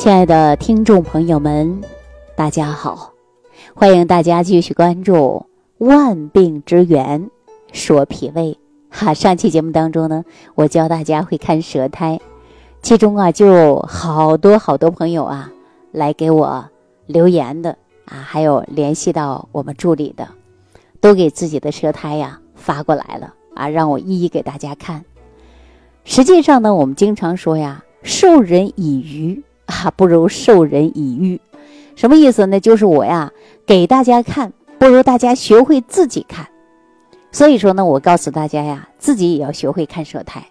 亲爱的听众朋友们，大家好，欢迎大家继续关注《万病之源说脾胃》哈。上期节目当中呢，我教大家会看舌苔，其中啊，就好多好多朋友啊来给我留言的啊，还有联系到我们助理的，都给自己的舌苔呀发过来了啊，让我一一给大家看。实际上呢，我们经常说呀，授人以鱼。啊，不如授人以渔，什么意思呢？就是我呀，给大家看，不如大家学会自己看。所以说呢，我告诉大家呀，自己也要学会看舌苔。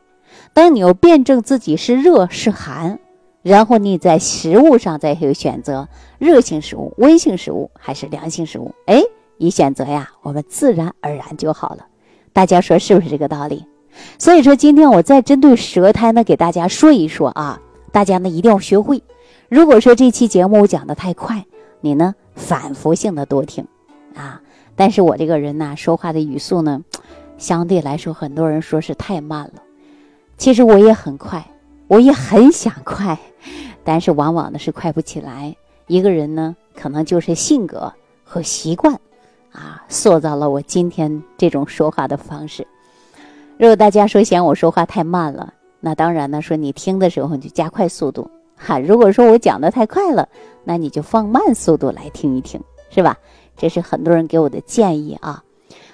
当你要辩证自己是热是寒，然后你在食物上再有选择，热性食物、温性食物还是凉性食物？哎，一选择呀，我们自然而然就好了。大家说是不是这个道理？所以说，今天我再针对舌苔呢，给大家说一说啊。大家呢一定要学会。如果说这期节目我讲的太快，你呢反复性的多听啊。但是我这个人呢说话的语速呢，相对来说很多人说是太慢了。其实我也很快，我也很想快，但是往往呢是快不起来。一个人呢可能就是性格和习惯啊，塑造了我今天这种说话的方式。如果大家说嫌我说话太慢了，那当然呢，说你听的时候你就加快速度哈。如果说我讲的太快了，那你就放慢速度来听一听，是吧？这是很多人给我的建议啊。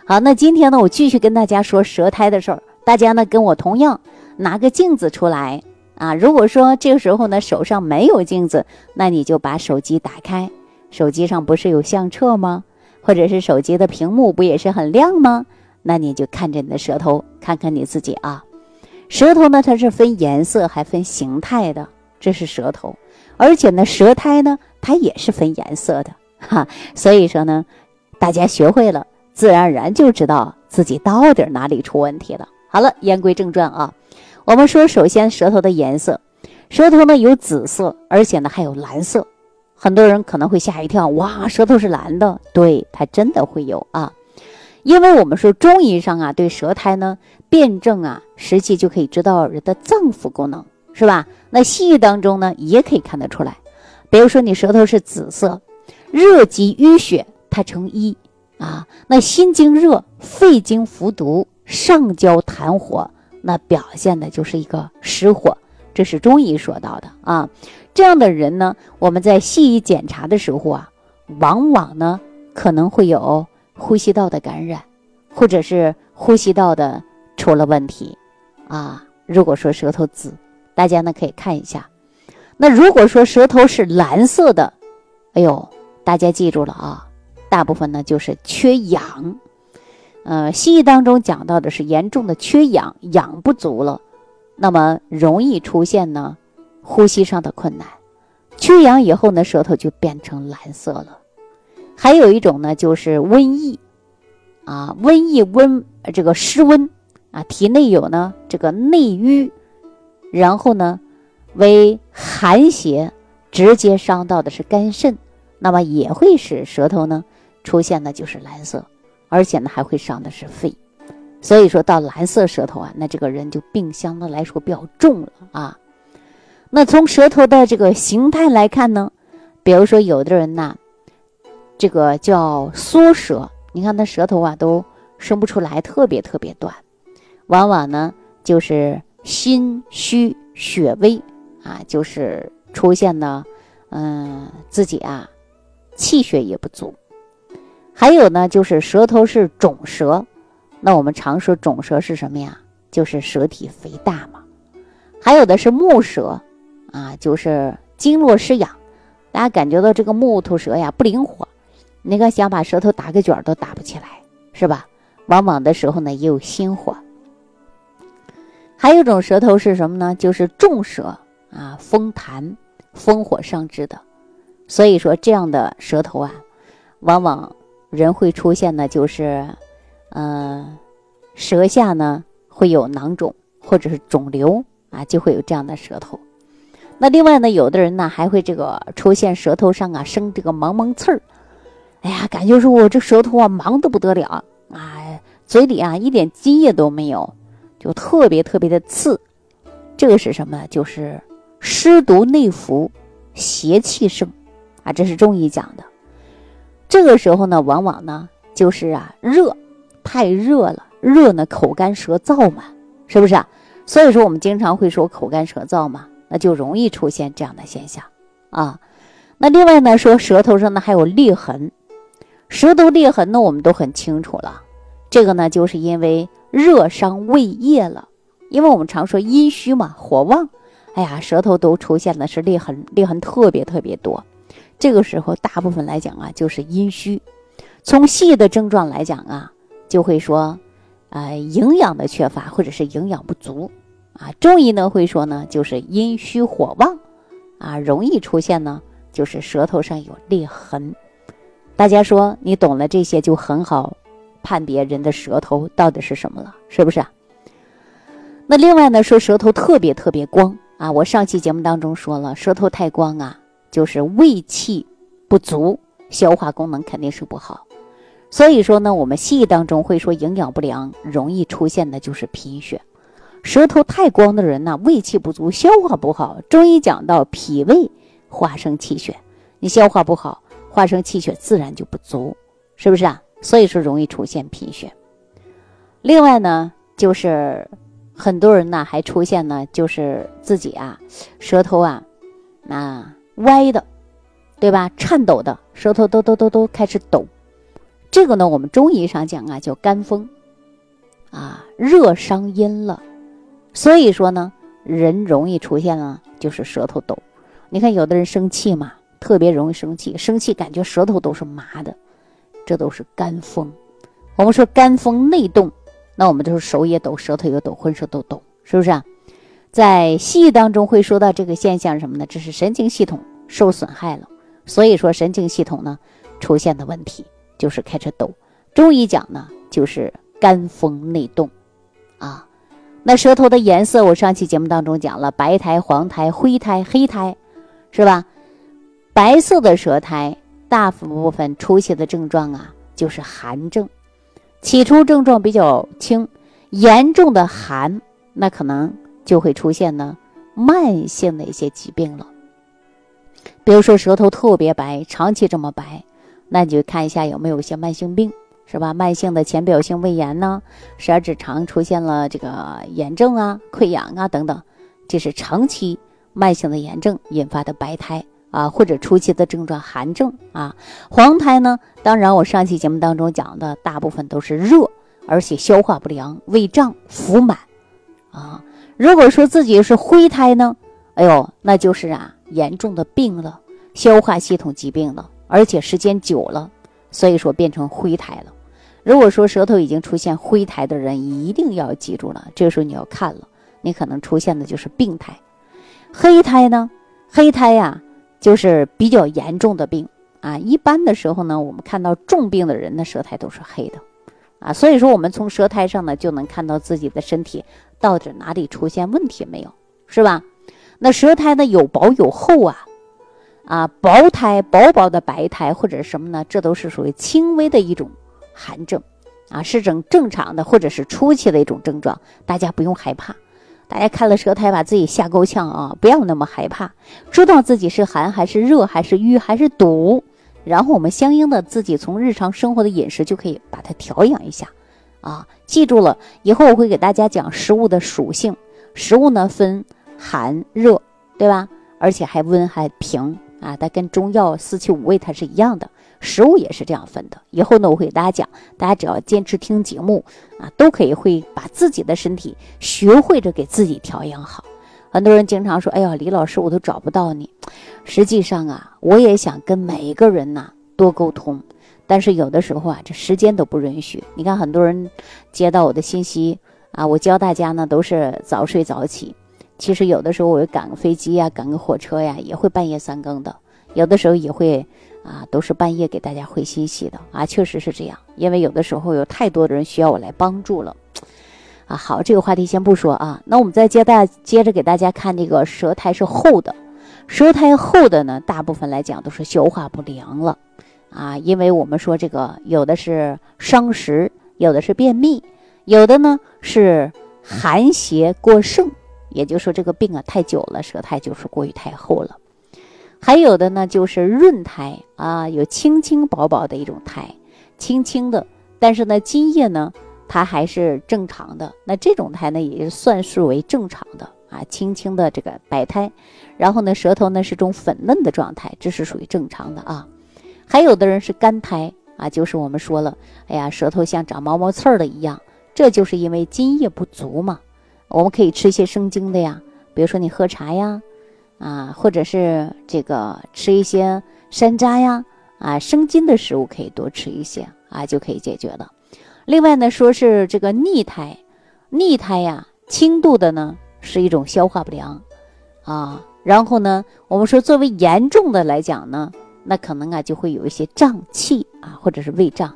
好，那今天呢，我继续跟大家说舌苔的事儿。大家呢跟我同样拿个镜子出来啊。如果说这个时候呢手上没有镜子，那你就把手机打开，手机上不是有相册吗？或者是手机的屏幕不也是很亮吗？那你就看着你的舌头，看看你自己啊。舌头呢，它是分颜色还分形态的，这是舌头。而且呢，舌苔呢，它也是分颜色的哈。所以说呢，大家学会了，自然而然就知道自己到底哪里出问题了。好了，言归正传啊，我们说，首先舌头的颜色，舌头呢有紫色，而且呢还有蓝色。很多人可能会吓一跳，哇，舌头是蓝的？对，它真的会有啊。因为我们说中医上啊，对舌苔呢辩证啊，实际就可以知道人的脏腑功能，是吧？那西医当中呢，也可以看得出来。比如说你舌头是紫色，热极淤血，它成瘀啊。那心经热，肺经服毒，上焦痰火，那表现的就是一个实火。这是中医说到的啊。这样的人呢，我们在西医检查的时候啊，往往呢可能会有。呼吸道的感染，或者是呼吸道的出了问题，啊，如果说舌头紫，大家呢可以看一下。那如果说舌头是蓝色的，哎呦，大家记住了啊，大部分呢就是缺氧。呃，西医当中讲到的是严重的缺氧，氧不足了，那么容易出现呢呼吸上的困难。缺氧以后呢，舌头就变成蓝色了。还有一种呢，就是瘟疫，啊，瘟疫温这个湿温啊，体内有呢这个内瘀，然后呢为寒邪直接伤到的是肝肾，那么也会使舌头呢出现的就是蓝色，而且呢还会伤的是肺，所以说到蓝色舌头啊，那这个人就病相对来说比较重了啊。那从舌头的这个形态来看呢，比如说有的人呢。这个叫缩舌，你看他舌头啊都伸不出来，特别特别短，往往呢就是心虚血微啊，就是出现呢，嗯，自己啊气血也不足。还有呢就是舌头是肿舌，那我们常说肿舌是什么呀？就是舌体肥大嘛。还有的是木舌啊，就是经络失养，大家感觉到这个木头舌呀不灵活。你看想把舌头打个卷都打不起来，是吧？往往的时候呢也有心火。还有一种舌头是什么呢？就是重舌啊，风痰、风火上肢的。所以说这样的舌头啊，往往人会出现的就是，嗯，舌下呢会有囊肿或者是肿瘤啊，就会有这样的舌头。那另外呢，有的人呢还会这个出现舌头上啊生这个芒芒刺儿。哎呀，感觉说我这舌头啊忙得不得了啊，嘴里啊一点津液都没有，就特别特别的刺。这个是什么？就是湿毒内服，邪气盛啊，这是中医讲的。这个时候呢，往往呢就是啊热，太热了，热呢口干舌燥嘛，是不是啊？所以说我们经常会说口干舌燥嘛，那就容易出现这样的现象啊。那另外呢，说舌头上呢还有裂痕，舌头裂痕呢我们都很清楚了，这个呢就是因为热伤胃液了，因为我们常说阴虚嘛，火旺，哎呀，舌头都出现的是裂痕，裂痕特别特别多。这个时候大部分来讲啊，就是阴虚。从细的症状来讲啊，就会说，呃，营养的缺乏或者是营养不足啊。中医呢会说呢，就是阴虚火旺啊，容易出现呢，就是舌头上有裂痕。大家说你懂了这些，就很好判别人的舌头到底是什么了，是不是啊？那另外呢，说舌头特别特别光啊，我上期节目当中说了，舌头太光啊。就是胃气不足，消化功能肯定是不好。所以说呢，我们西医当中会说营养不良容易出现的就是贫血。舌头太光的人呢，胃气不足，消化不好。中医讲到脾胃化生气血，你消化不好，化生气血自然就不足，是不是啊？所以说容易出现贫血。另外呢，就是很多人呢还出现呢，就是自己啊，舌头啊，那。歪的，对吧？颤抖的舌头都都都都开始抖，这个呢，我们中医上讲啊，叫肝风，啊，热伤阴了，所以说呢，人容易出现了就是舌头抖。你看有的人生气嘛，特别容易生气，生气感觉舌头都是麻的，这都是肝风。我们说肝风内动，那我们就是手也抖，舌头也抖，浑身都抖，是不是啊？在西医当中会说到这个现象什么呢？这是神经系统受损害了，所以说神经系统呢出现的问题就是开始抖。中医讲呢就是肝风内动，啊，那舌头的颜色我上期节目当中讲了，白苔、黄苔、灰苔、黑苔，是吧？白色的舌苔大部分出现的症状啊就是寒症，起初症状比较轻，严重的寒那可能。就会出现呢慢性的一些疾病了，比如说舌头特别白，长期这么白，那你就看一下有没有一些慢性病，是吧？慢性的浅表性胃炎呢，十二指肠出现了这个炎症啊、溃疡啊等等，这是长期慢性的炎症引发的白苔啊，或者初期的症状寒症啊。黄苔呢，当然我上期节目当中讲的大部分都是热，而且消化不良、胃胀、腹满啊。如果说自己是灰胎呢，哎呦，那就是啊严重的病了，消化系统疾病了，而且时间久了，所以说变成灰胎了。如果说舌头已经出现灰苔的人，一定要记住了，这个时候你要看了，你可能出现的就是病态。黑苔呢，黑苔呀就是比较严重的病啊。一般的时候呢，我们看到重病的人的舌苔都是黑的。啊，所以说我们从舌苔上呢就能看到自己的身体到底哪里出现问题没有，是吧？那舌苔呢有薄有厚啊，啊，薄苔、薄薄的白苔或者什么呢？这都是属于轻微的一种寒症，啊，是正正常的或者是初期的一种症状，大家不用害怕。大家看了舌苔把自己吓够呛啊，不要那么害怕，知道自己是寒还是热还是瘀还是堵。然后我们相应的自己从日常生活的饮食就可以把它调养一下，啊，记住了，以后我会给大家讲食物的属性，食物呢分寒热，对吧？而且还温还平啊，它跟中药四气五味它是一样的，食物也是这样分的。以后呢，我会给大家讲，大家只要坚持听节目啊，都可以会把自己的身体学会着给自己调养好。很多人经常说：“哎呀，李老师，我都找不到你。”实际上啊，我也想跟每一个人呐多沟通，但是有的时候啊，这时间都不允许。你看，很多人接到我的信息啊，我教大家呢都是早睡早起。其实有的时候我赶个飞机呀，赶个火车呀，也会半夜三更的。有的时候也会啊，都是半夜给大家回信息的啊，确实是这样。因为有的时候有太多的人需要我来帮助了。啊，好，这个话题先不说啊。那我们再接大接着给大家看这个舌苔是厚的，舌苔厚的呢，大部分来讲都是消化不良了啊。因为我们说这个有的是伤食，有的是便秘，有的呢是寒邪过盛，也就是说这个病啊太久了，舌苔就是过于太厚了。还有的呢就是润苔啊，有轻轻薄薄的一种苔，轻轻的，但是呢津液呢它还是正常的，那这种苔呢也是算数为正常的啊，轻轻的这个白胎，然后呢舌头呢是种粉嫩的状态，这是属于正常的啊。还有的人是干苔啊，就是我们说了，哎呀，舌头像长毛毛刺儿的一样，这就是因为津液不足嘛。我们可以吃一些生津的呀，比如说你喝茶呀，啊，或者是这个吃一些山楂呀，啊，生津的食物可以多吃一些啊，就可以解决了。另外呢，说是这个逆胎，逆胎呀，轻度的呢是一种消化不良啊，然后呢，我们说作为严重的来讲呢。那可能啊就会有一些胀气啊，或者是胃胀。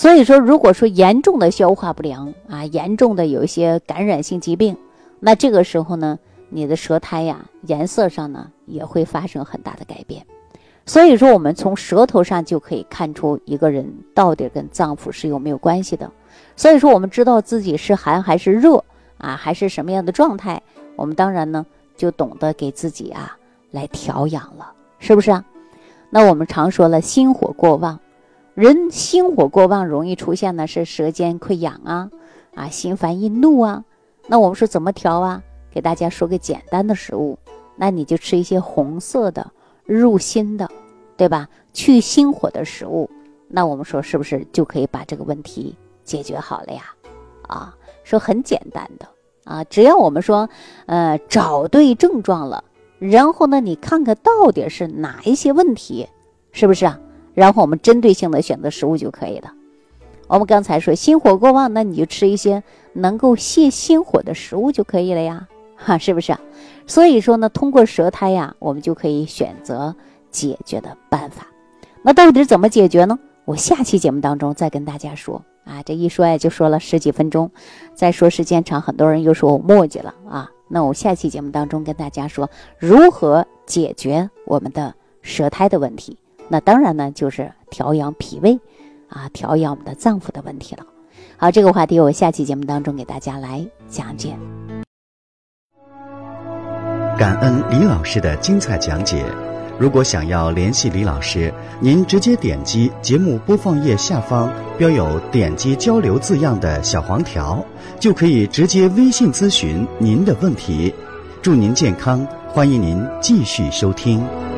所以说，如果说严重的消化不良啊，严重的有一些感染性疾病，那这个时候呢，你的舌苔呀颜色上呢也会发生很大的改变。所以说，我们从舌头上就可以看出一个人到底跟脏腑是有没有关系的。所以说，我们知道自己是寒还是热啊，还是什么样的状态，我们当然呢就懂得给自己啊来调养了。是不是啊？那我们常说了，心火过旺，人心火过旺容易出现的是舌尖溃疡啊，啊，心烦易怒啊。那我们说怎么调啊？给大家说个简单的食物，那你就吃一些红色的入心的，对吧？去心火的食物。那我们说是不是就可以把这个问题解决好了呀？啊，说很简单的啊，只要我们说，呃，找对症状了。然后呢，你看看到底是哪一些问题，是不是啊？然后我们针对性的选择食物就可以了。我们刚才说心火过旺，那你就吃一些能够泻心火的食物就可以了呀，哈，是不是？所以说呢，通过舌苔呀，我们就可以选择解决的办法。那到底怎么解决呢？我下期节目当中再跟大家说啊。这一说呀，就说了十几分钟，再说时间长，很多人又说我墨迹了啊。那我下期节目当中跟大家说如何解决我们的舌苔的问题。那当然呢，就是调养脾胃，啊，调养我们的脏腑的问题了。好，这个话题我下期节目当中给大家来讲解。感恩李老师的精彩讲解。如果想要联系李老师，您直接点击节目播放页下方标有“点击交流”字样的小黄条，就可以直接微信咨询您的问题。祝您健康，欢迎您继续收听。